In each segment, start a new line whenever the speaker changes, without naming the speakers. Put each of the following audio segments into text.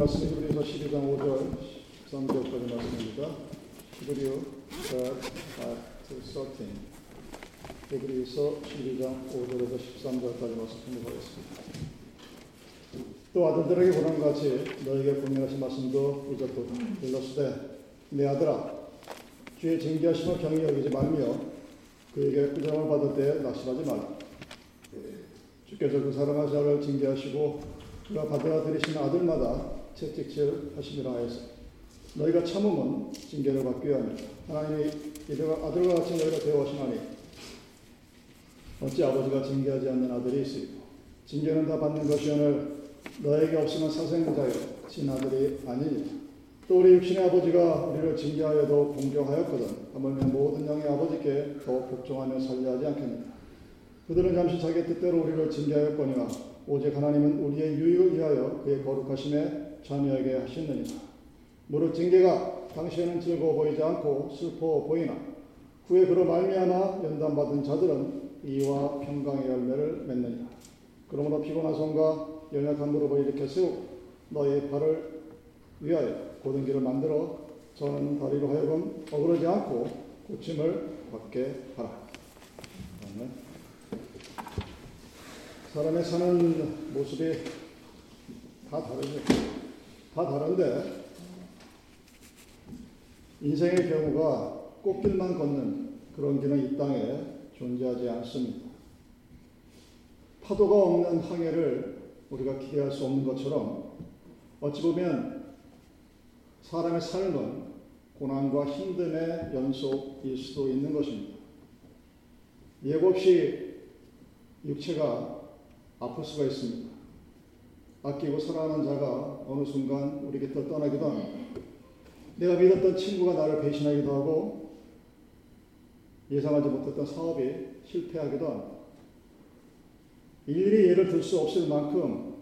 말씀이 히브리서 12장 5절 13절까지 말씀입니다. 히브리어 13 히브리서 12장 5절에서 13절까지 말씀 공부하겠습니다. 또 아들들에게 보는 같이 너에게 공명하신 말씀도 이것도 일렀으되 내 아들아 주의 징계하심을 경히 여기지 말며 그에게 꾸정을 받을 때 낙심하지 말라. 주께서 그 사랑하신 자를 징계하시고 그가 받아 들이신 아들마다 채찍질 하심이라 하여서 너희가 참음은 징계를 받기 위함이다. 하나님이 이들과 아들과 같이 너희가 대우하시나니 어찌 아버지가 징계하지 않는 아들이 있으리고 징계는 다 받는 것이오늘 너에게 없으면 사생자요 친아들이 아니니라. 또 우리 육신의 아버지가 우리를 징계하여도 공경하였거든 하물며 모든 영의 아버지께 더 복종하며 살려하지 않겠느냐. 그들은 잠시 자기 뜻대로 우리를 징계하였거니와 오직 하나님은 우리의 유익을 위하여 그의 거룩하심에 참여하게 하셨느니라. 무릇 징계가 당시에는 즐거워 보이지 않고 슬퍼 보이나 후에 그로 말미암아 연단받은 자들은 이와 평강의 열매를 맺느니라. 그러므로 피곤한 손과 연약한 무릎을 일으켜 세우고 너의 발을 위하여 고든 길을 만들어 저는 다리로 하여금 어그러지 않고 고침을 받게 하라. 사람의 사는 모습이 다 다르죠. 다 다른데 인생의 경우가 꽃길만 걷는 그런 길은 이 땅에 존재하지 않습니다. 파도가 없는 항해를 우리가 기대할 수 없는 것처럼 어찌 보면 사람의 삶은 고난과 힘듦의 연속일 수도 있는 것입니다. 예고 없이 육체가 아플 수가 있습니다. 아끼고 사랑하는 자가 어느 순간 우리 곁을 떠나기도 합니다. 내가 믿었던 친구가 나를 배신하기도 하고 예상하지 못했던 사업이 실패하기도 합니다. 일일이 예를 들 수 없을 만큼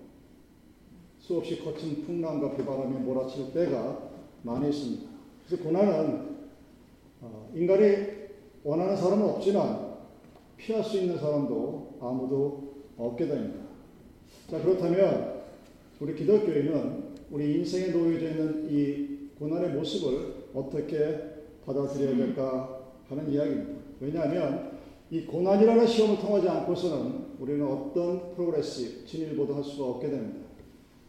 수없이 거친 풍랑과 비바람이 몰아칠 때가 많이 있습니다. 그래서 고난은 어, 인간이 원하는 사람은 없지만 피할 수 있는 사람도 아무도 없게 됩니다. 자, 그렇다면 우리 기독교인은 우리 인생에 놓여져 있는 이 고난의 모습을 어떻게 받아들여야 될까 하는 이야기입니다. 왜냐하면 이 고난이라는 시험을 통하지 않고서는 우리는 어떤 progress, 진일보도 할 수가 없게 됩니다.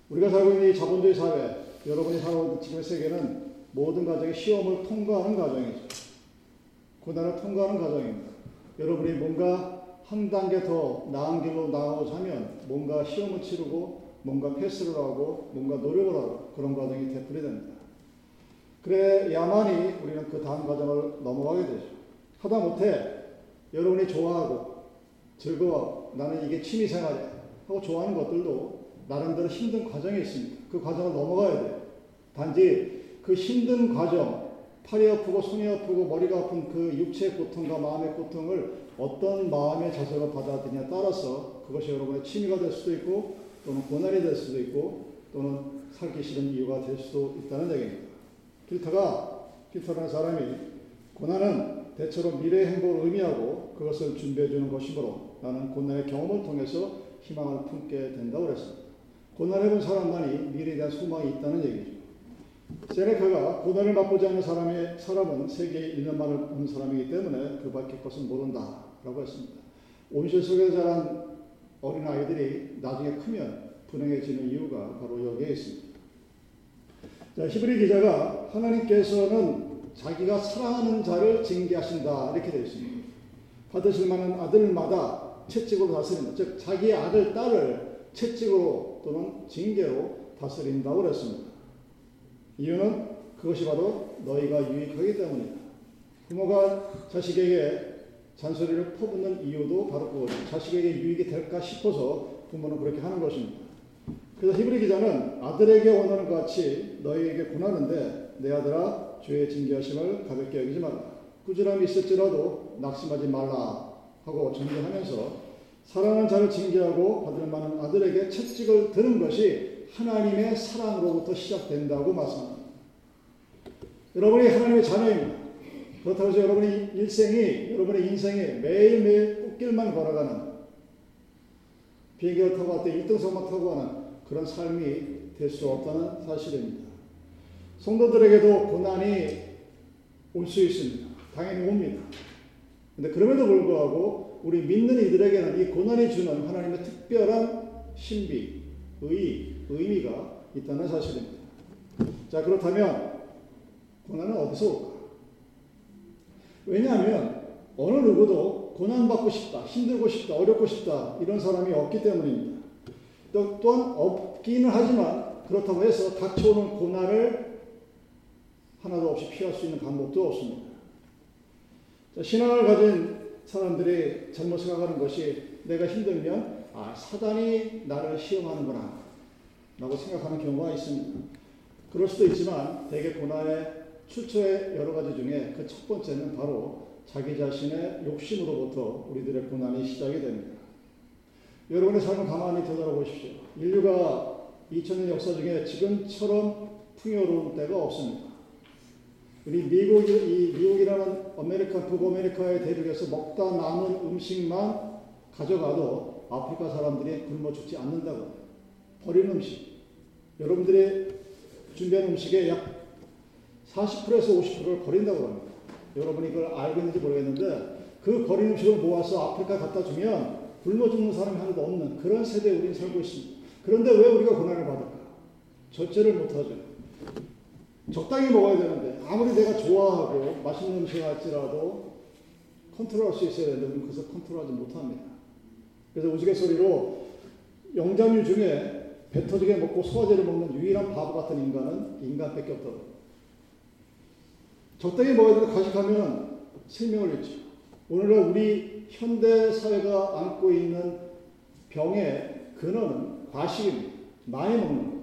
우리가 살고 있는 이 자본주의 사회, 여러분이 살아오는 지금의 세계는 모든 가정의 시험을 통과하는 과정이죠. 고난을 통과하는 과정입니다. 여러분이 뭔가 한 단계 더 나은 길로 나아가고자 하면 뭔가 시험을 치르고 뭔가 패스를 하고 뭔가 노력을 하고 그런 과정이 되풀이 됩니다. 그래야만이 우리는 그 다음 과정을 넘어가게 되죠. 하다 못해 여러분이 좋아하고 즐거워 나는 이게 취미생활이야 하고 좋아하는 것들도 나름대로 힘든 과정이 있습니다. 그 과정을 넘어가야 돼요. 단지 그 힘든 과정, 팔이 아프고 손이 아프고 머리가 아픈 그 육체의 고통과 마음의 고통을 어떤 마음의 자세로 받아들이냐에 따라서 그것이 여러분의 취미가 될 수도 있고 또는 고난이 될 수도 있고 또는 살기 싫은 이유가 될 수도 있다는 얘기입니다. 필터가 필터라는 사람이 고난은 대체로 미래 행복을 의미하고 그것을 준비해 주는 것이므로 나는 고난의 경험을 통해서 희망을 품게 된다고 그랬습니다. 고난해본 사람만이 미래에 대한 소망이 있다는 얘기죠. 세네카가 고난을 맛보지 않는 사람의 사람은 세계에 1년만을 본 사람이기 때문에 그 밖의 것은 모른다. 라고 했습니다. 온실 속에 자란 어린 아이들이 나중에 크면 불행해지는 이유가 바로 여기에 있습니다. 자, 히브리 기자가 하나님께서는 자기가 사랑하는 자를 징계하신다 이렇게 되어 있습니다. 받으실 만한 아들마다 채찍으로 다스린다. 즉 자기의 아들, 딸을 채찍으로 또는 징계로 다스린다고 그랬습니다. 이유는 그것이 바로 너희가 유익하기 때문이다. 부모가 자식에게 잔소리를 퍼붓는 이유도 바로 그거죠. 자식에게 유익이 될까 싶어서 부모는 그렇게 하는 것입니다. 그래서 히브리 기자는 아들에게 원하는 것 같이 너희에게 고나는데 내 아들아 주의 징계하심을 가볍게 여기지 말라. 꾸준함이 있을지라도 낙심하지 말라 하고 정리하면서 사랑하는 자를 징계하고 받을 만한 아들에게 채찍을 드는 것이 하나님의 사랑으로부터 시작된다고 말씀합니다. 여러분이 하나님의 자녀입니다. 그렇다고 해서 여러분의 일생이, 여러분의 인생에 매일매일 꽃길만 걸어가는 비행기를 타고 때 1등석만 타고 가는 그런 삶이 될 수 없다는 사실입니다. 성도들에게도 고난이 올 수 있습니다. 당연히 옵니다. 근데 그럼에도 불구하고 우리 믿는 이들에게는 이 고난이 주는 하나님의 특별한 신비, 의, 의미가 있다는 사실입니다. 자, 그렇다면 고난은 어디서 올까? 왜냐하면 어느 누구도 고난받고 싶다, 힘들고 싶다, 어렵고 싶다 이런 사람이 없기 때문입니다. 또, 또한 없기는 하지만 그렇다고 해서 닥쳐오는 고난을 하나도 없이 피할 수 있는 방법도 없습니다. 자, 신앙을 가진 사람들이 잘못 생각하는 것이 내가 힘들면 아 사단이 나를 시험하는구나 라고 생각하는 경우가 있습니다. 그럴 수도 있지만 대개 고난의 출처의 여러 가지 중에 그 첫 번째는 바로 자기 자신의 욕심으로부터 우리들의 고난이 시작이 됩니다. 여러분의 삶을 가만히 되돌아보십시오. 인류가 2000년 역사 중에 지금처럼 풍요로운 때가 없습니다. 우리 미국이, 이 미국이라는 아메리카, 북아메리카의 대륙에서 먹다 남은 음식만 가져가도 아프리카 사람들이 굶어 죽지 않는다고. 버린 음식. 여러분들이 준비한 음식의 약 40%에서 50%를 버린다고 합니다. 여러분이 그걸 알고 있는지 모르겠는데 그 버린 음식을 모아서 아프리카 갖다 주면 굶어 죽는 사람이 하나도 없는 그런 세대에 우리는 살고 있습니다. 그런데 왜 우리가 고난을 받을까? 절제를 못하죠. 적당히 먹어야 되는데 아무리 내가 좋아하고 맛있는 음식 할지라도 컨트롤할 수 있어야 되는데 우리는 그것을 컨트롤하지 못합니다. 그래서 우스갯소리로 영장류 중에 배 터지게 먹고 소화제를 먹는 유일한 바보 같은 인간은 인간밖에 없다고. 적당히 먹어야 되는데 과식하면 생명을 잃죠. 오늘날 우리 현대 사회가 안고 있는 병의 근원은 과식입니다. 많이 먹는 거.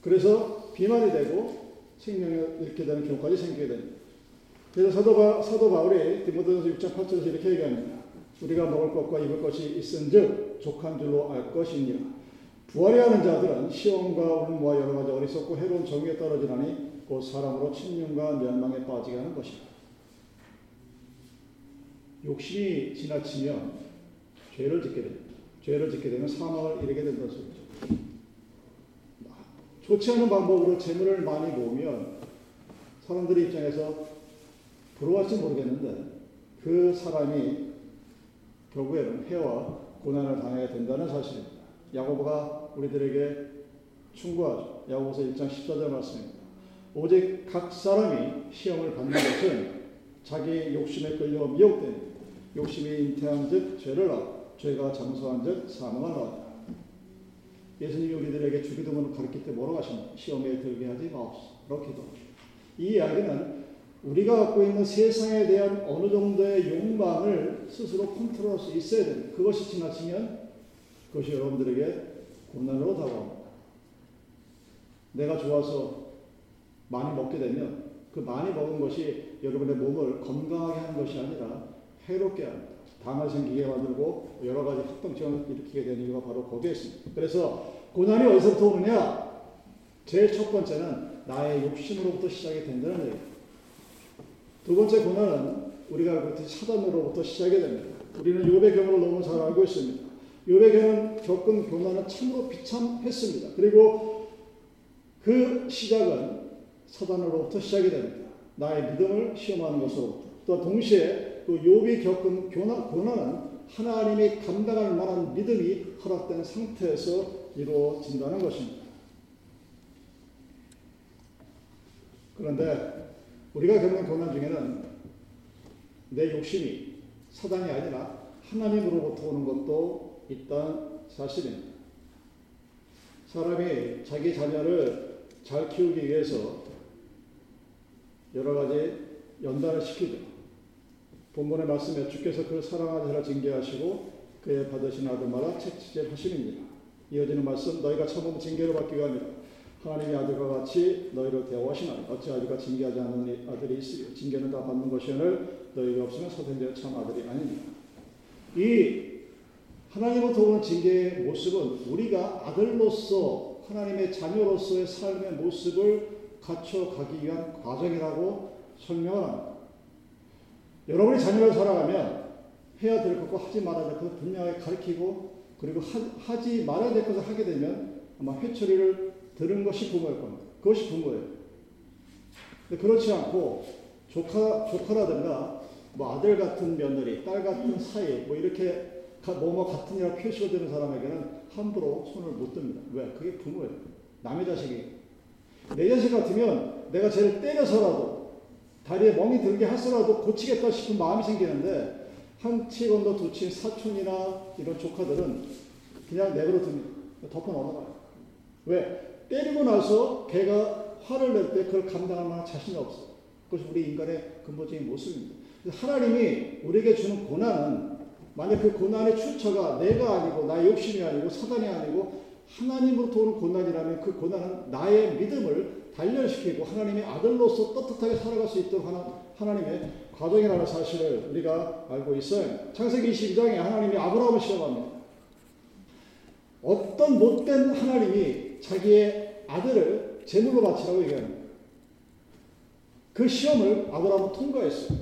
그래서 비만이 되고 생명을 잃게 되는 경우까지 생기게 됩니다. 그래서 사도, 바, 사도 바울이 디모데전서 6장 8절에서 이렇게 얘기합니다. 우리가 먹을 것과 입을 것이 있은즉 족한 줄로 알 것이니라. 부활해하는 자들은 시험과 울음과 여러 가지 어리석고 해로운 정의에 떨어지나니 곧 사람으로 침륜과 멸망에 빠지게 하는 것이다. 욕심이 지나치면 죄를 짓게 됩니다. 죄를 짓게 되면 사망을 이르게 된다는 소리죠. 좋지 않은 방법으로 재물을 많이 모으면 사람들의 입장에서 부러워할지 모르겠는데 그 사람이 결국에는 해와 고난을 당해야 된다는 사실입니다. 야고보가 우리들에게 충고하죠. 야고보서 1장 14절 말씀입니다. 오직 각 사람이 시험을 받는 것은 자기 욕심에 끌려 미혹됩니다. 욕심이 잉태한 즉 죄를 하고 죄가 장수한 즉 사망을 하다. 예수님이 우리들에게 주기도문을 가르칠 때 뭐라고 하십니까? 시험에 들게 하지 마옵소서. 그렇게 도. 이 이야기는 우리가 갖고 있는 세상에 대한 어느 정도의 욕망을 스스로 컨트롤할 수 있어야 됩니다. 그것이 지나치면 그것이 여러분들에게 고난으로 다가옵니다. 내가 좋아서 많이 먹게 되면 그 많이 먹은 것이 여러분의 몸을 건강하게 하는 것이 아니라 해롭게 합니다. 당을 생기게 만들고 여러 가지 합병증을 일으키게 되는 이유가 바로 거기에 있습니다. 그래서 고난이 어디서부터 오느냐? 제일 첫 번째는 나의 욕심으로부터 시작이 된다는 얘기입니다. 두 번째 고난은 우리가 있듯이 사단으로부터 시작이 됩니다. 우리는 욥의 경우를 너무 잘 알고 있습니다. 욥의 경우 겪은 고난은 참으로 비참했습니다. 그리고 그 시작은 사단으로부터 시작이 됩니다. 나의 믿음을 시험하는 것으로부터. 또 동시에 그 욥이 겪은 고난, 고난은 하나님이 감당할 만한 믿음이 허락된 상태에서 이루어진다는 것입니다. 그런데 우리가 겪는 고난 중에는 내 욕심이 사단이 아니라 하나님으로부터 오는 것도 있다는 사실입니다. 사람이 자기 자녀를 잘 키우기 위해서 여러 가지 연단을 시키죠. 본문의 말씀에 주께서 그를 사랑하시라 징계하시고 그의 받으신 아들마다 하시니라. 이어지는 말씀 너희가 처음 징계를 받기 위함이라. 하나님의 아들과 같이 너희를 대우하시나니 어찌 아들과 징계하지 않는 아들이 있으리요. 징계는 다 받는 것이오늘 너희가 없으면 사생자 참 아들이 아니니라. 이 하나님으로부터 오는 징계의 모습은 우리가 아들로서 하나님의 자녀로서의 삶의 모습을 갖춰가기 위한 과정이라고 설명을 합니다. 여러분이 자녀를 살아가면 해야 될 것과 하지 말아야 될 것을 분명하게 가르치고 그리고 하, 지 말아야 될 것을 하게 되면 아마 회초리를 들은 것이 부모일 겁니다. 그것이 부모예요. 근데 그렇지 않고 조카 조카라든가 뭐 아들 같은 며느리, 딸 같은 사이 뭐 이렇게 뭐뭐 같은 이라 표시가 되는 사람에게는 함부로 손을 못 듭니다. 왜? 그게 부모예요. 남의 자식이. 내 자식 같으면 내가 쟤를 때려서라도 다리에 멍이 들게 하서라도 고치겠다 싶은 마음이 생기는데 한치 건너 두치 사촌이나 이런 조카들은 그냥 내버려 둡니다. 덮어 넘어가요. 왜? 때리고 나서 걔가 화를 낼 때 그걸 감당할 만한 자신이 없어. 그것이 우리 인간의 근본적인 모습입니다. 하나님이 우리에게 주는 고난은 만약 그 고난의 출처가 내가 아니고 나의 욕심이 아니고 사단이 아니고 하나님으로부터 오는 고난이라면 그 고난은 나의 믿음을 단련시키고 하나님의 아들로서 떳떳하게 살아갈 수 있도록 하는 하나님의 과정이라는 사실을 우리가 알고 있어요. 창세기 22장에 하나님이 아브라함을 시험합니다. 어떤 못된 하나님이 자기의 아들을 제물로 바치라고 얘기합니다. 그 시험을 아브라함은 통과했어요.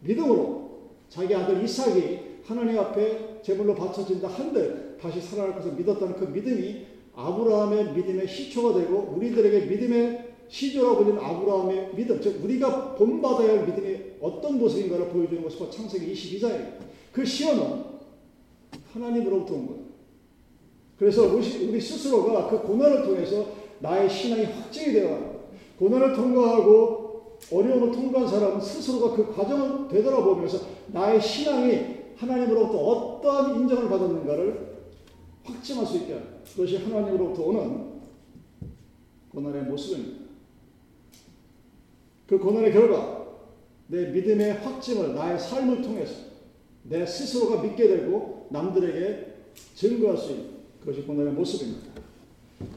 믿음으로 자기 아들 이삭이 하나님 앞에 제물로 바쳐진다 한들 다시 살아날 것을 믿었다는 그 믿음이 아브라함의 믿음의 시초가 되고 우리들에게 믿음의 시조라고 불리는 아브라함의 믿음, 즉 우리가 본받아야 할 믿음이 어떤 모습인가를 보여주는 것이 바로 창세기 22장이에요. 그 시험은 하나님으로부터 온 거예요. 그래서 우리 스스로가 그 고난을 통해서 나의 신앙이 확증이 되어갑니다. 고난을 통과하고 어려움을 통과한 사람은 스스로가 그 과정을 되돌아보면서 나의 신앙이 하나님으로부터 어떠한 인정을 받았는가를 확증할 수 있게 그것이 하나님으로부터 오는 고난의 모습입니다. 그 고난의 결과 내 믿음의 확증을 나의 삶을 통해서 내 스스로가 믿게 되고 남들에게 증거할 수 있는 그것이 고난의 모습입니다.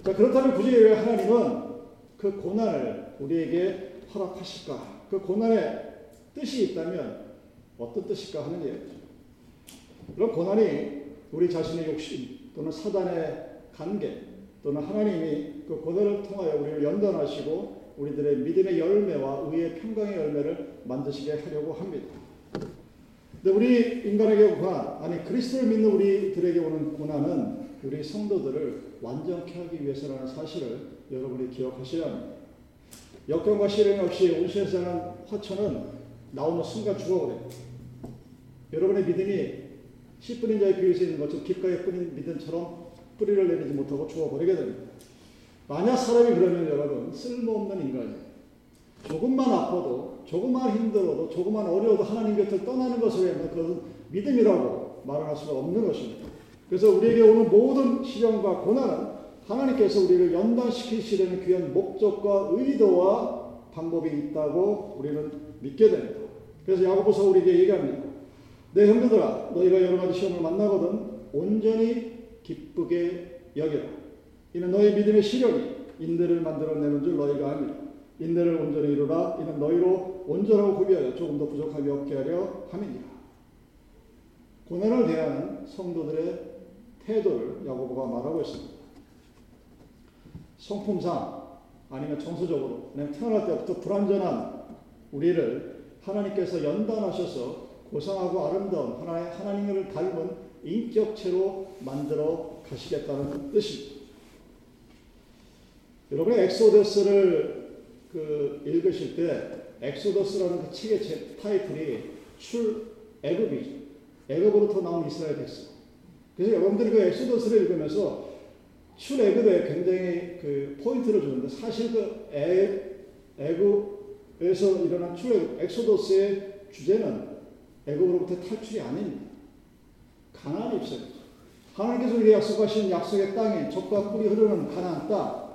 자 그렇다면 굳이 왜 하나님은 그 고난을 우리에게 허락하실까? 그 고난의 뜻이 있다면 어떤 뜻일까 하는 얘기죠. 그런 고난이 우리 자신의 욕심 또는 사단의 관계 또는 하나님이 그 고난을 통하여 우리를 연단하시고 우리들의 믿음의 열매와 의의 평강의 열매를 만드시게 하려고 합니다. 근데 우리 인간에게 고난, 아니 그리스도를 믿는 우리들에게 오는 고난은 우리 성도들을 완전케 하기 위해서라는 사실을 여러분이 기억하셔야 합니다. 역경과 시련 없이 온 세상은 화천은 나오는 순간 죽어버려요. 여러분의 믿음이 씨 뿌린 자의 비유에 있는 것처럼 귓가에 뿌린 믿음처럼 뿌리를 내리지 못하고 죽어버리게 됩니다. 만약 사람이 그러면 여러분 쓸모없는 인간이에요. 조금만 아파도 조금만 힘들어도 조금만 어려워도 하나님 곁을 떠나는 것을 위한 그것은 믿음이라고 말할 수가 없는 것입니다. 그래서 우리에게 오는 모든 시련과 고난은 하나님께서 우리를 연단시키시려는 귀한 목적과 의도와 방법이 있다고 우리는 믿게 됩니다. 그래서 야고보서 우리에게 얘기합니다. 내 형제들아 너희가 여러 가지 시험을 만나거든 온전히 기쁘게 여겨라. 이는 너희 믿음의 시력이 인내를 만들어내는 줄 너희가 아니라 인내를 온전히 이루라. 이는 너희로 온전하고 구비하여 조금 더 부족함이 없게 하려 함이니라. 고난을 대하는 성도들의 태도를 야고보가 말하고 있습니다. 성품상 아니면 정서적으로 태어날 때부터 불완전한 우리를 하나님께서 연단하셔서 고상하고 아름다운 하나의 하나님을 닮은 인격체로 만들어 가시겠다는 뜻입니다. 여러분이 Exodus를 그 읽으실 때 Exodus라는 그 책의 타이틀이 출애굽이죠. 애굽으로부터 나온 이스라엘 백성. 그래서 여러분들이 그 Exodus를 읽으면서 출애굽에 굉장히 그 포인트를 주는데 사실 그 애, 애굽에서 일어난 출애굽 Exodus의 주제는 애굽으로부터 탈출이 아닙니다. 가나안 입성이죠. 하나님께서 우리에게 약속하신 약속의 땅에 젖과 꿀이 흐르는 가나안 땅,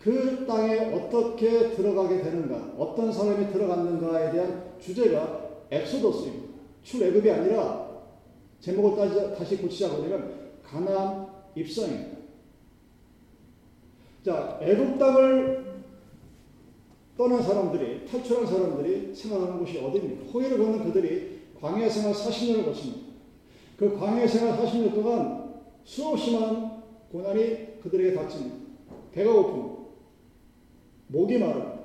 그 땅에 어떻게 들어가게 되는가, 어떤 사람이 들어갔는가에 대한 주제가 Exodus입니다. 출애굽이 아니라 제목을 따지, 다시 고치자 보면 가나안 입성입니다. 자, 애굽 땅을 떠난 사람들이 탈출한 사람들이 생활하는 곳이 어디입니까? 호의를 걷는 그들이 광야 생활 40년을 거칩니다. 그 광야 생활 40년 동안 수없이 많은 고난이 그들에게 닥칩니다. 배가 고픕니다. 목이 마릅니다.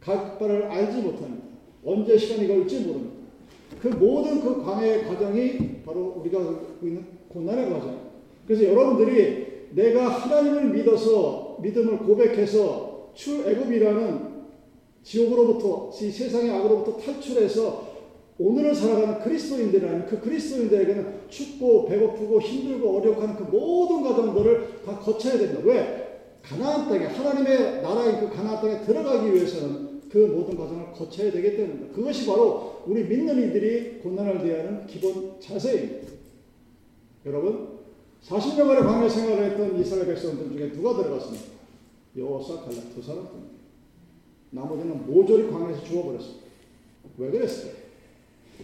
갈 바를 알지 못합니다. 언제 시간이 걸릴지 모릅니다. 그 모든 그 광야의 과정이 바로 우리가 갖고 있는 고난의 과정. 그래서 여러분들이 내가 하나님을 믿어서 믿음을 고백해서 출애굽이라는 지옥으로부터 이 세상의 악으로부터 탈출해서 오늘을 살아가는 그리스도인들이라면 그 그리스도인들에게는 춥고 배고프고 힘들고 어렵고 그 모든 과정들을 다 거쳐야 됩니다. 왜? 가나안 땅에 하나님의 나라인 그 가나안 땅에 들어가기 위해서는 그 모든 과정을 거쳐야 되기 때문입니다. 그것이 바로 우리 믿는 이들이 고난을 대하는 기본 자세입니다. 여러분, 40년간의 광야 생활을 했던 이스라엘 백성들 중에 누가 들어갔습니까? 여호사 갈라 두 사람뿐입니다. 나머지는 모조리 광야에서 죽어버렸습니다. 왜 그랬어요?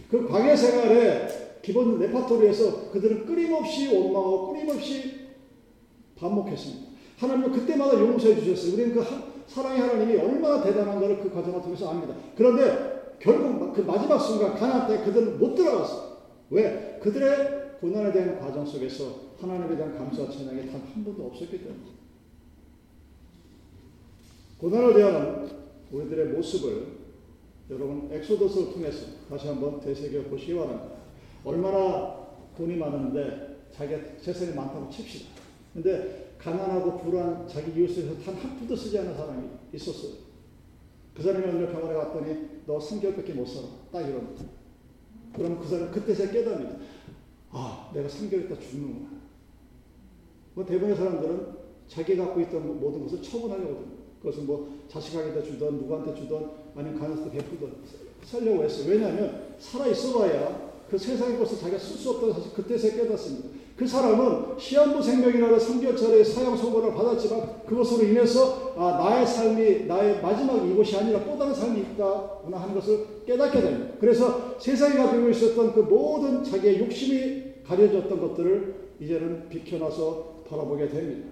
그 광야 생활의 기본 레파토리에서 그들은 끊임없이 원망하고 끊임없이 반복했습니다. 하나님은 그때마다 용서해 주셨어요. 우리는 그 사랑의 하나님이 얼마나 대단한가를 그 과정을 통해서 압니다. 그런데 결국 그 마지막 순간 가나안 때 그들은 못 들어갔어요. 왜? 그들의 고난에 대한 과정 속에서 하나님에 대한 감사와 찬양이 단 한 번도 없었기 때문에 고난을 대하는 우리들의 모습을 여러분 엑소더스를 통해서 다시 한번 되새겨 보시기 바랍니다. 얼마나 돈이 많은데 자기가 재산이 많다고 칩시다. 근데 가난하고 불안 자기 이웃에서 단 한 푼도 쓰지 않은 사람이 있었어요. 그 사람이 어느 병원에 갔더니 너 3개월밖에 못 살아. 딱 이럽니다. 그럼 그 사람 그때서 깨닫니다. 아, 내가 3개월 있다 죽는구나. 뭐 대부분의 사람들은 자기 갖고 있던 모든 것을 처분하려고 듭니다. 그것은 뭐 자식에게 주던 누구한테 주던 아니면 가난한테 베푸던 살려고 했어요. 왜냐하면 살아 있어봐야 그 세상의 것을 자기가 쓸 수 없다는 사실 그때서 깨닫습니다. 그 사람은 시한부 생명이라는 3개월짜리 사형 선고를 받았지만 그것으로 인해서 아, 나의 삶이 나의 마지막 이곳이 아니라 또 다른 삶이 있다구나 하는 것을 깨닫게 됩니다. 그래서 세상이 가지고 있었던 그 모든 자기의 욕심이 가려졌던 것들을 이제는 비켜나서 바라보게 됩니다.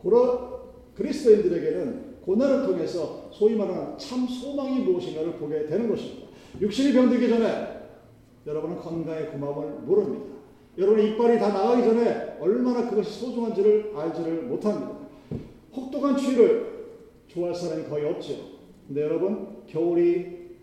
그러 그리스도인들에게는 고난을 통해서 소위 말하는 참 소망이 무엇인가를 보게 되는 것입니다. 육신이 병들기 전에 여러분은 건강의 고마움을 모릅니다. 여러분의 이빨이 다 나가기 전에 얼마나 그것이 소중한지를 알지를 못합니다. 혹독한 추위를 좋아할 사람이 거의 없죠. 근데 여러분, 겨울이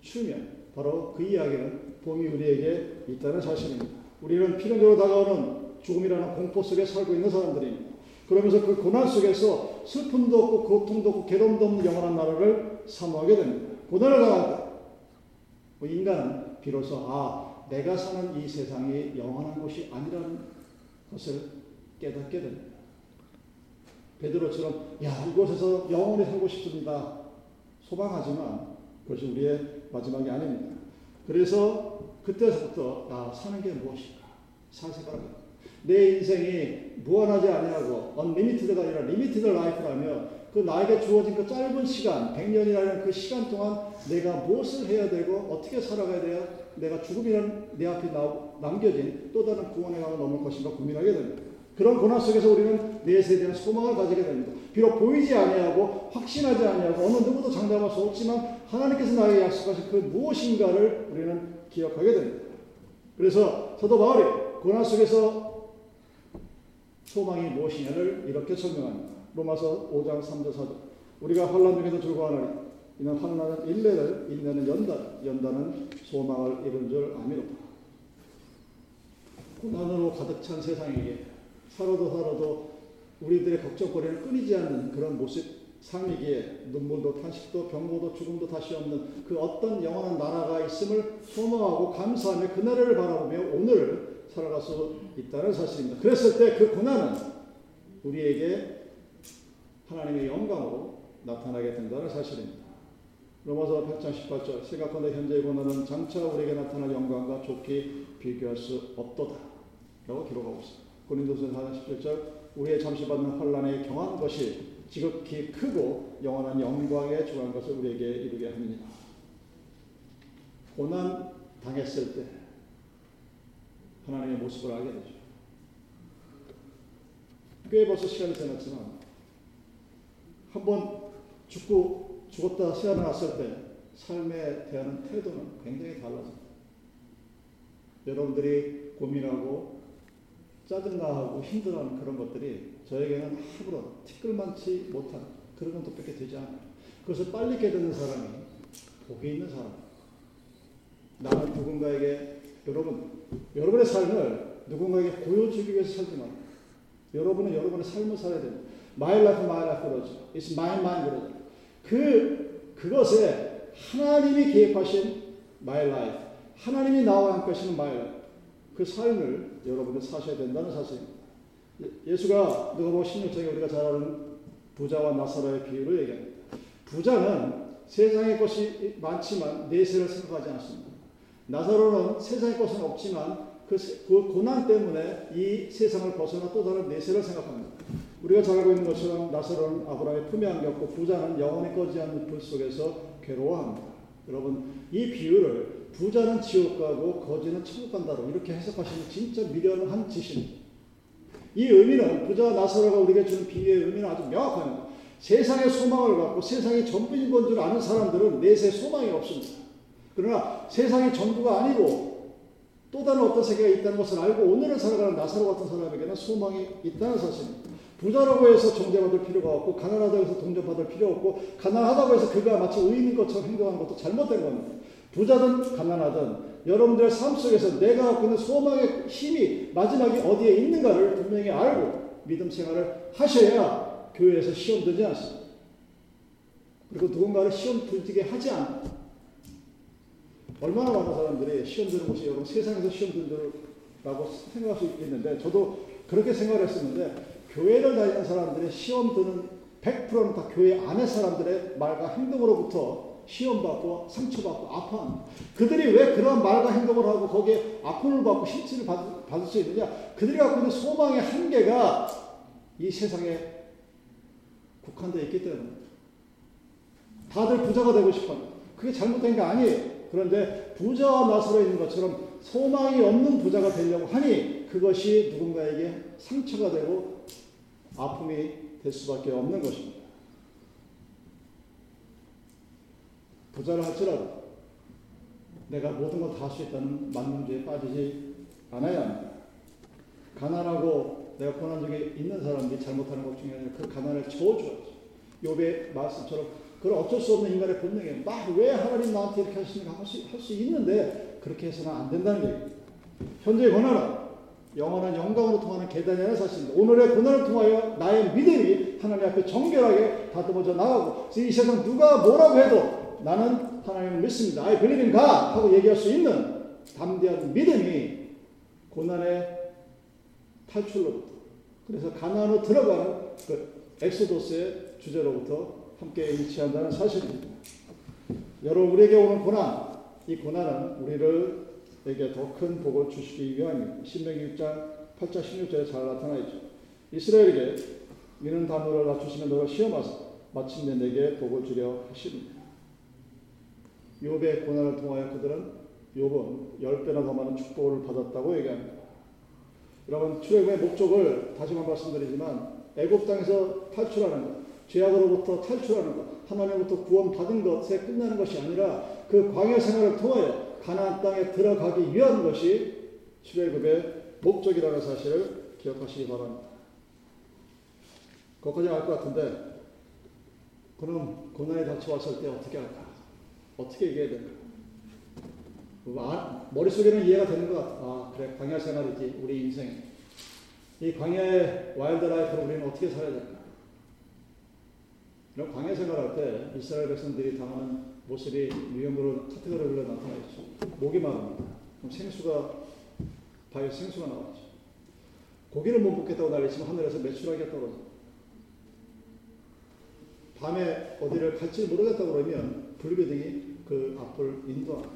추면 바로 그 이야기는 봄이 우리에게 있다는 사실입니다. 우리는 필연적으로 다가오는 죽음이라는 공포 속에 살고 있는 사람들입니다. 그러면서 그 고난 속에서 슬픔도 없고 고통도 없고 괴로움도 없는 영원한 나라를 사모하게 됩니다. 고난을 당한다. 뭐 인간은 비로소 아 내가 사는 이 세상이 영원한 곳이 아니라는 것을 깨닫게 됩니다. 베드로처럼 야 이곳에서 영원히 살고 싶습니다. 소망하지만 그것이 우리의 마지막이 아닙니다. 그래서 그때부터 나 사는 게 무엇인가 살생각합니다. 내 인생이 무한하지 아니하고 unlimited가 아니라 limited life라면 그 나에게 주어진 그 짧은 시간, 100년이라는 그 시간 동안 내가 무엇을 해야 되고 어떻게 살아가야 돼야 내가 죽음이라는 내 앞에 남겨진 또 다른 구원의 강을 넘을 것인가 고민하게 됩니다. 그런 고난 속에서 우리는 내세에 대한 소망을 가지게 됩니다. 비록 보이지 아니하고 확신하지 아니하고 어느 누구도 장담할 수 없지만 하나님께서 나에게 약속하신 그 무엇인가를 우리는 기억하게 됩니다. 그래서 사도 바울이 고난 속에서 소망이 무엇이냐를 이렇게 설명합니다. 로마서 5장 3절 4절 우리가 환란 중에도 즐거워하나니 이는 환란은 인내를 인내는 연단 연단은 소망을 이룬 줄 아미로다. 고난으로 가득 찬 세상에게 살아도 살아도 우리들의 걱정거리는 끊이지 않는 그런 모습 삶이기에 눈물도 탄식도 병고도 죽음도 다시 없는 그 어떤 영원한 나라가 있음을 소망하고 감사하며 그날을 바라보며 오늘 살아갈 수 있다는 사실입니다. 그랬을 때 그 고난은 우리에게 하나님의 영광으로 나타나게 된다는 사실입니다. 로마서 8장 18절 생각하는 현재의 고난은 장차 우리에게 나타날 영광과 좋게 비교할 수 없도다 라고 기록하고 있습니다. 고린도서 4장 17절 우리의 잠시 받는 환란에 경한 것이 지극히 크고 영원한 영광에 주한 것을 우리에게 이루게 합니다. 고난 당했을 때 하나님의 모습을 알게 되죠. 꽤 벌써 시간이 지났지만 한 번 죽고 죽었다 살아났을 때 삶에 대한 태도는 굉장히 달라집니다. 여러분들이 고민하고 짜증나고 힘들어하는 그런 것들이 저에게는 아무런 티끌만치 못한 그런 정도밖에 되지 않아요. 그것을 빨리 깨닫는 사람이 복이 있는 사람. 나는 누군가에게 여러분 여러분의 삶을 누군가에게 보여주기 위해서 살지 말 여러분은 여러분의 삶을 살아야 됩니다. My life, my life 그러죠. It's my mind 그러죠. 그, 그것에 하나님이 계획하신 my life, 하나님이 나와 함께 하시는 my life, 그 삶을 여러분은 사셔야 된다는 사실입니다. 예수가 누가복음 16장에 우리가 잘 아는 부자와 나사로의 비유를 얘기합니다. 부자는 세상의 것이 많지만 내세를 생각하지 않습니다. 나사로는 세상의 것은 없지만 그, 그 고난 때문에 이 세상을 벗어나 또 다른 내세를 생각합니다. 우리가 잘 알고 있는 것처럼 나사로는 아브라함의 품에 안겼고 부자는 영원히 꺼지 않는 불 속에서 괴로워합니다. 여러분 이 비유를 부자는 지옥 가고 거지는 천국 간다로 이렇게 해석하시면 진짜 미련한 짓입니다. 이 의미는 부자와 나사로가 우리에게 주는 비유의 의미는 아주 명확합니다. 세상의 소망을 갖고 세상이 전부인 건 줄 아는 사람들은 내세 소망이 없습니다. 그러나 세상이 전부가 아니고 또 다른 어떤 세계가 있다는 것을 알고 오늘을 살아가는 나사로 같은 사람에게는 소망이 있다는 사실입니다. 부자라고 해서 정죄받을 필요가 없고 가난하다고 해서 동정받을 필요 없고 가난하다고 해서 그가 마치 의인인 것처럼 행동하는 것도 잘못된 겁니다. 부자든 가난하든 여러분들의 삶 속에서 내가 갖고 있는 소망의 힘이 마지막에 어디에 있는가를 분명히 알고 믿음 생활을 하셔야 교회에서 시험 들지 않습니다. 그리고 누군가를 시험 들게 하지 않고 얼마나 많은 사람들이 시험 드는 것이 여러분 세상에서 시험 든다고 생각할 수 있는데 저도 그렇게 생각을 했었는데 교회를 다니는 사람들의 시험 드는 100%는 다 교회 안의 사람들의 말과 행동으로부터 시험받고 상처받고 아파합니다. 그들이 왜 그런 말과 행동을 하고 거기에 아픔을 받고 실체를 받, 받을 수 있느냐? 그들이 갖고 있는 소망의 한계가 이 세상에 국한되어 있기 때문에 다들 부자가 되고 싶어합니다. 그게 잘못된 게 아니에요. 그런데 부자와 나서로 있는 것처럼 소망이 없는 부자가 되려고 하니 그것이 누군가에게 상처가 되고 아픔이 될 수밖에 없는 것입니다. 부자를 할지라도 내가 모든 걸 다 할 수 있다는 만능주의에 빠지지 않아야 합니다. 가난하고 내가 고난 중에 있는 사람들이 잘못하는 것 중에 그 가난을 저어줘야죠. 욥의 말씀처럼 그런 어쩔 수 없는 인간의 본능에 막 왜 하나님 나한테 이렇게 하시는가 할 수, 할 수 있는데 그렇게 해서는 안 된다는 얘기입니다. 현재의 고난은 영원한 영광으로 통하는 계단이라는 사실입니다. 오늘의 고난을 통하여 나의 믿음이 하나님 앞에 정결하게 다듬어져 나가고 이 세상 누가 뭐라고 해도 나는 하나님을 믿습니다. I believe in God 하고 얘기할 수 있는 담대한 믿음이 고난의 탈출로부터 그래서 가난으로 들어가는 그 엑소도스의 주제로부터 함께 일치한다는 사실입니다. 여러분 우리에게 오는 고난, 이 고난은 우리를 에게 더 큰 복을 주시기 위함입니다. 신명기 6장 8장 16절에 잘 나타나 있죠. 이스라엘에게 미는 담으로 낮추시면 너를 시험하사 마침내 내게 복을 주려 하십니다. 욥의 고난을 통하여 그들은 욥은 열 배나 더 많은 축복을 받았다고 얘기합니다. 여러분 출애굽의 목적을 다시만 말씀드리지만 애굽 땅에서 탈출하는 것, 죄악으로부터 탈출하는 것, 하나님으로부터 구원받은 것에 끝나는 것이 아니라 그 광야 생활을 통하여 가나안 땅에 들어가기 위한 것이 출애굽의 목적이라는 사실을 기억하시기 바랍니다. 거기까지 알 것 같은데 그럼 고난에 닥쳐왔을 때 어떻게 할까? 어떻게 얘기해야 될까? 아, 머릿속에는 이해가 되는 것 같아. 아, 그래, 광야 생활이지, 우리 인생. 이 광야의 wild life를 우리는 어떻게 살아야 될까? 이런 광야 생활할 때 이스라엘 백성들이 당하는 모습이 유형으로 카테고리별로 나타나 있죠. 목이 마릅니다. 그럼 생수가, 바위 생수가 나왔죠. 고기를 못 먹겠다고 난리치면 하늘에서 메추라기 떨어져. 밤에 어디를 갈지 모르겠다고 그러면 불비등이 그 앞을 인도합니다.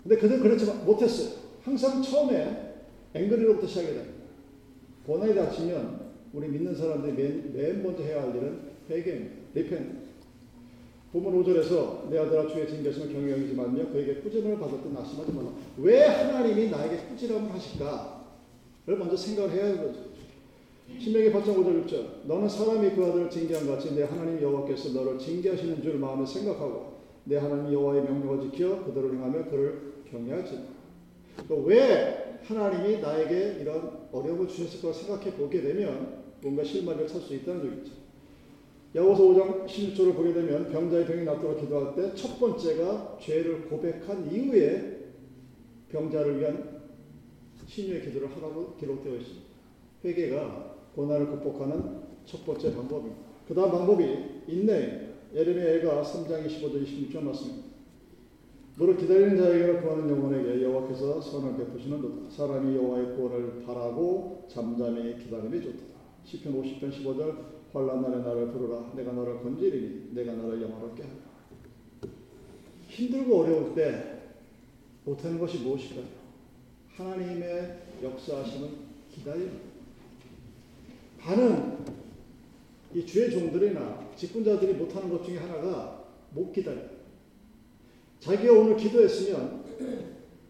근데 그들 그렇지만 못했어요. 항상 처음에 앵그리로부터 시작이 됩니다. 고난이 닥치면 우리 믿는 사람들이 맨, 맨 먼저 해야 할 일은 회개입니다. 리펜. 본문 5절에서 내 아들아 주의 징계심을 경영하지 말며 그에게 꾸짐을 받았던 낙심하지 말라. 왜 하나님이 나에게 꾸지람을 하실까를 먼저 생각을 해야 하는 거죠. 신명기 8장 5절 6절 너는 사람이 그 아들을 징계한 같이 내 하나님 여호와께서 너를 징계하시는 줄 마음에 생각하고 내 하나님 여호와의 명령을 지켜 그대로 행하며 그를 경외하지 왜 하나님이 나에게 이런 어려움을 주셨을까 생각해 보게 되면 뭔가 실마리를 찰수 있다는 얘기죠. 야고서 5장 16절을 보게 되면 병자의 병이 낫도록 기도할 때 첫 번째가 죄를 고백한 이후에 병자를 위한 신유의 기도를 하라고 기록되어 있습니다. 회개가 고난을 극복하는 첫 번째 방법입니다. 그 다음 방법이 인내. 예레미야가 3장 25절 26절 말씀입니다. 너를 기다리는 자에게 구하는 영혼에게 여호와께서 선을 베푸시는 도다. 사람이 여호와의 구원을 바라고 잠잠히 기다림이 좋도다. 시편 50편 15절 환난 날에 나를 부르라 내가 너를 건지리니 내가 너를 영화롭게 하리라. 힘들고 어려울 때 못하는 것이 무엇일까요? 하나님의 역사하심을 기다립 많은 이 주의 종들이나 직분자들이 못하는 것 중에 하나가 못 기다려. 자기가 오늘 기도했으면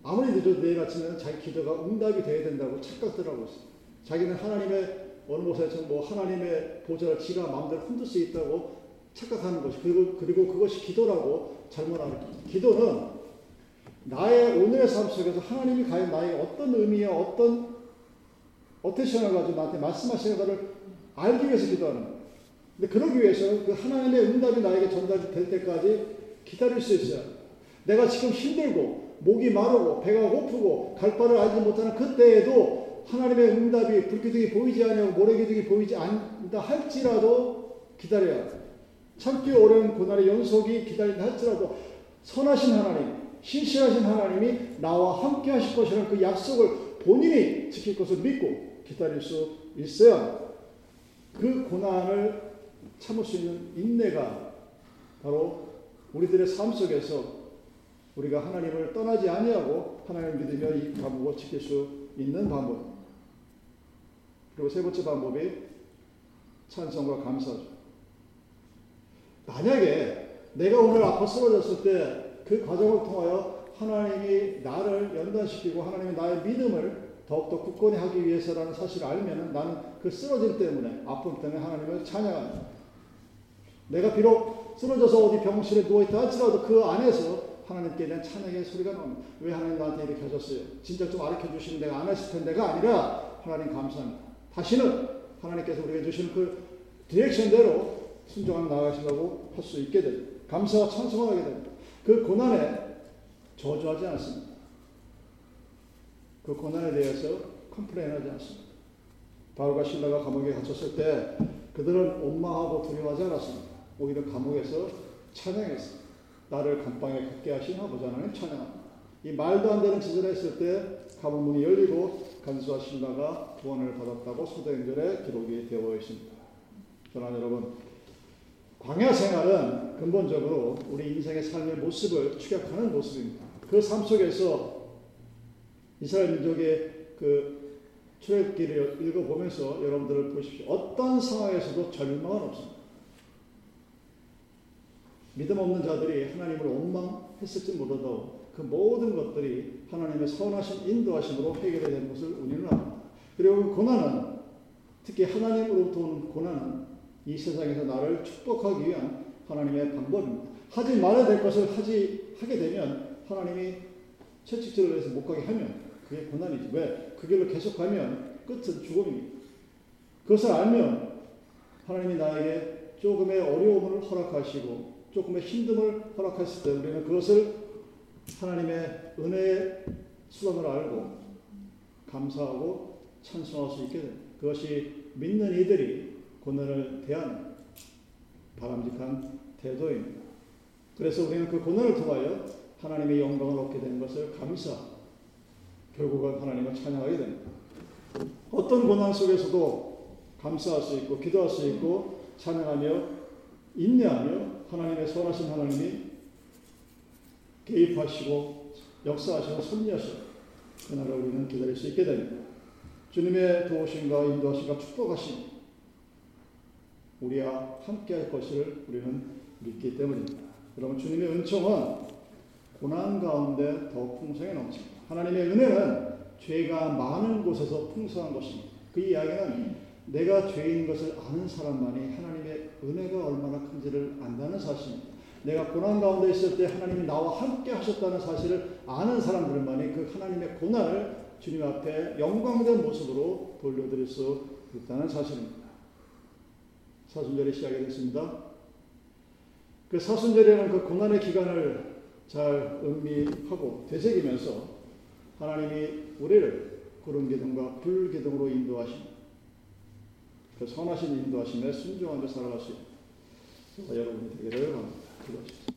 아무리 늦어도 내일 아침에는 자기 기도가 응답이 돼야 된다고 착각들 하고 있어요. 자기는 하나님의 어느 곳에서 뭐 하나님의 보좌를 지가 마음대로 흔들 수 있다고 착각하는 것이 그리고 그리고 그것이 기도라고 잘못하는 겁니다. 기도는 나의 오늘의 삶 속에서 하나님이 과연 나에게 어떤 의미와 어떤 시간을 가지고 나한테 말씀하시는 것을 알기 위해서 기도하는 거예요. 근데 그러기 위해서는 그 하나님의 응답이 나에게 전달될 때까지 기다릴 수 있어요. 내가 지금 힘들고 목이 마르고 배가 고프고 갈 바를 알지 못하는 그때에도 하나님의 응답이 불기둥이 보이지 않냐고 모래기둥이 보이지 않다 할지라도 기다려야 돼. 참기 어려운 고난의 연속이 기다린다 할지라도 선하신 하나님, 신실하신 하나님이 나와 함께 하실 것이라는 그 약속을 본인이 지킬 것을 믿고 기다릴 수 있어야 그 고난을 참을 수 있는 인내가 바로 우리들의 삶 속에서 우리가 하나님을 떠나지 아니하고 하나님을 믿으며 이 과목을 지킬 수 있는 방법. 그리고 세 번째 방법이 찬성과 감사죠. 만약에 내가 오늘 아파 쓰러졌을 때 그 과정을 통하여 하나님이 나를 연단시키고 하나님이 나의 믿음을 더욱더 굳건히 하기 위해서라는 사실을 알면 나는 그 쓰러짐 때문에 아픔 때문에 하나님을 찬양합니다. 내가 비록 쓰러져서 어디 병실에 누워있다 할지라도 그 안에서 하나님께 대한 찬양의 소리가 나옵니다. 왜 하나님 나한테 이렇게 하셨어요? 진짜 좀 가르쳐 주시면 내가 안 했을 텐데가 아니라 하나님 감사합니다. 다시는 하나님께서 우리가 주시는 그 디렉션대로 순종하며 나아가시려고 할 수 있게 됩니다. 감사와 찬송을 하게 됩니다. 그 고난에 저주하지 않습니다. 그 고난에 대해서 컴플레인하지 않습니다. 바울과 신라가 감옥에 갇혔을 때 그들은 원망하고 두려워하지 않았습니다. 오히려 감옥에서 찬양했습니다. 나를 감방에 걷게 하신 아버지 하나님 찬양합니다. 이 말도 안 되는 짓을 했을 때 감옥 문이 열리고 간수와 신라가 구원을 받았다고 소대행전에 기록이 되어 있습니다. 저는 여러분 광야 생활은 근본적으로 우리 인생의 삶의 모습을 추격하는 모습입니다. 그 삶 속에서 이스라엘 민족의 그 출애굽기를 읽어보면서 여러분들을 보십시오. 어떤 상황에서도 절망은 없습니다. 믿음 없는 자들이 하나님을 원망했을지 몰라도 그 모든 것들이 하나님의 선하신 인도하심으로 해결이 되는 것을 우리는 압니다. 그리고 그 고난은 특히 하나님으로부터 오는 고난은 이 세상에서 나를 축복하기 위한 하나님의 방법입니다. 하지 말아야 될 것을 하지 하게 되면 하나님이 채찍질을 해서 못 가게 하면 그게 고난이지. 왜? 그 길로 계속 가면 끝은 죽음입니다. 그것을 알면 하나님이 나에게 조금의 어려움을 허락하시고 조금의 힘듦을 허락했을 때 우리는 그것을 하나님의 은혜의 수단으로 알고 감사하고 찬송할 수 있게 됩니다. 그것이 믿는 이들이 고난을 대한 바람직한 태도입니다. 그래서 우리는 그 고난을 통하여 하나님의 영광을 얻게 된 것을 감사, 결국은 하나님을 찬양하게 됩니다. 어떤 고난 속에서도 감사할 수 있고, 기도할 수 있고, 찬양하며, 인내하며, 하나님의 선하신 하나님이 개입하시고, 역사하시고, 섭리하시고, 그날을 우리는 기다릴 수 있게 됩니다. 주님의 도우심과 인도하심과 축복하심, 우리와 함께 할 것을 우리는 믿기 때문입니다. 여러분, 주님의 은총은 고난 가운데 더 풍성해 넘칩니다. 하나님의 은혜는 죄가 많은 곳에서 풍성한 것입니다. 그 이야기는 내가 죄인 것을 아는 사람만이 하나님의 은혜가 얼마나 큰지를 안다는 사실입니다. 내가 고난 가운데 있을 때 하나님이 나와 함께 하셨다는 사실을 아는 사람들만이 그 하나님의 고난을 주님 앞에 영광된 모습으로 돌려드릴 수 있다는 사실입니다. 사순절이 시작이 됐습니다. 그 사순절에는 그 고난의 기간을 잘 음미하고 되새기면서 하나님이 우리를 구름 기둥과 불 기둥으로 인도하신 그 선하신 인도하심에 순종하며 살아갈 수 있는 여러분이 되기를 바랍니다. 기도하십시오.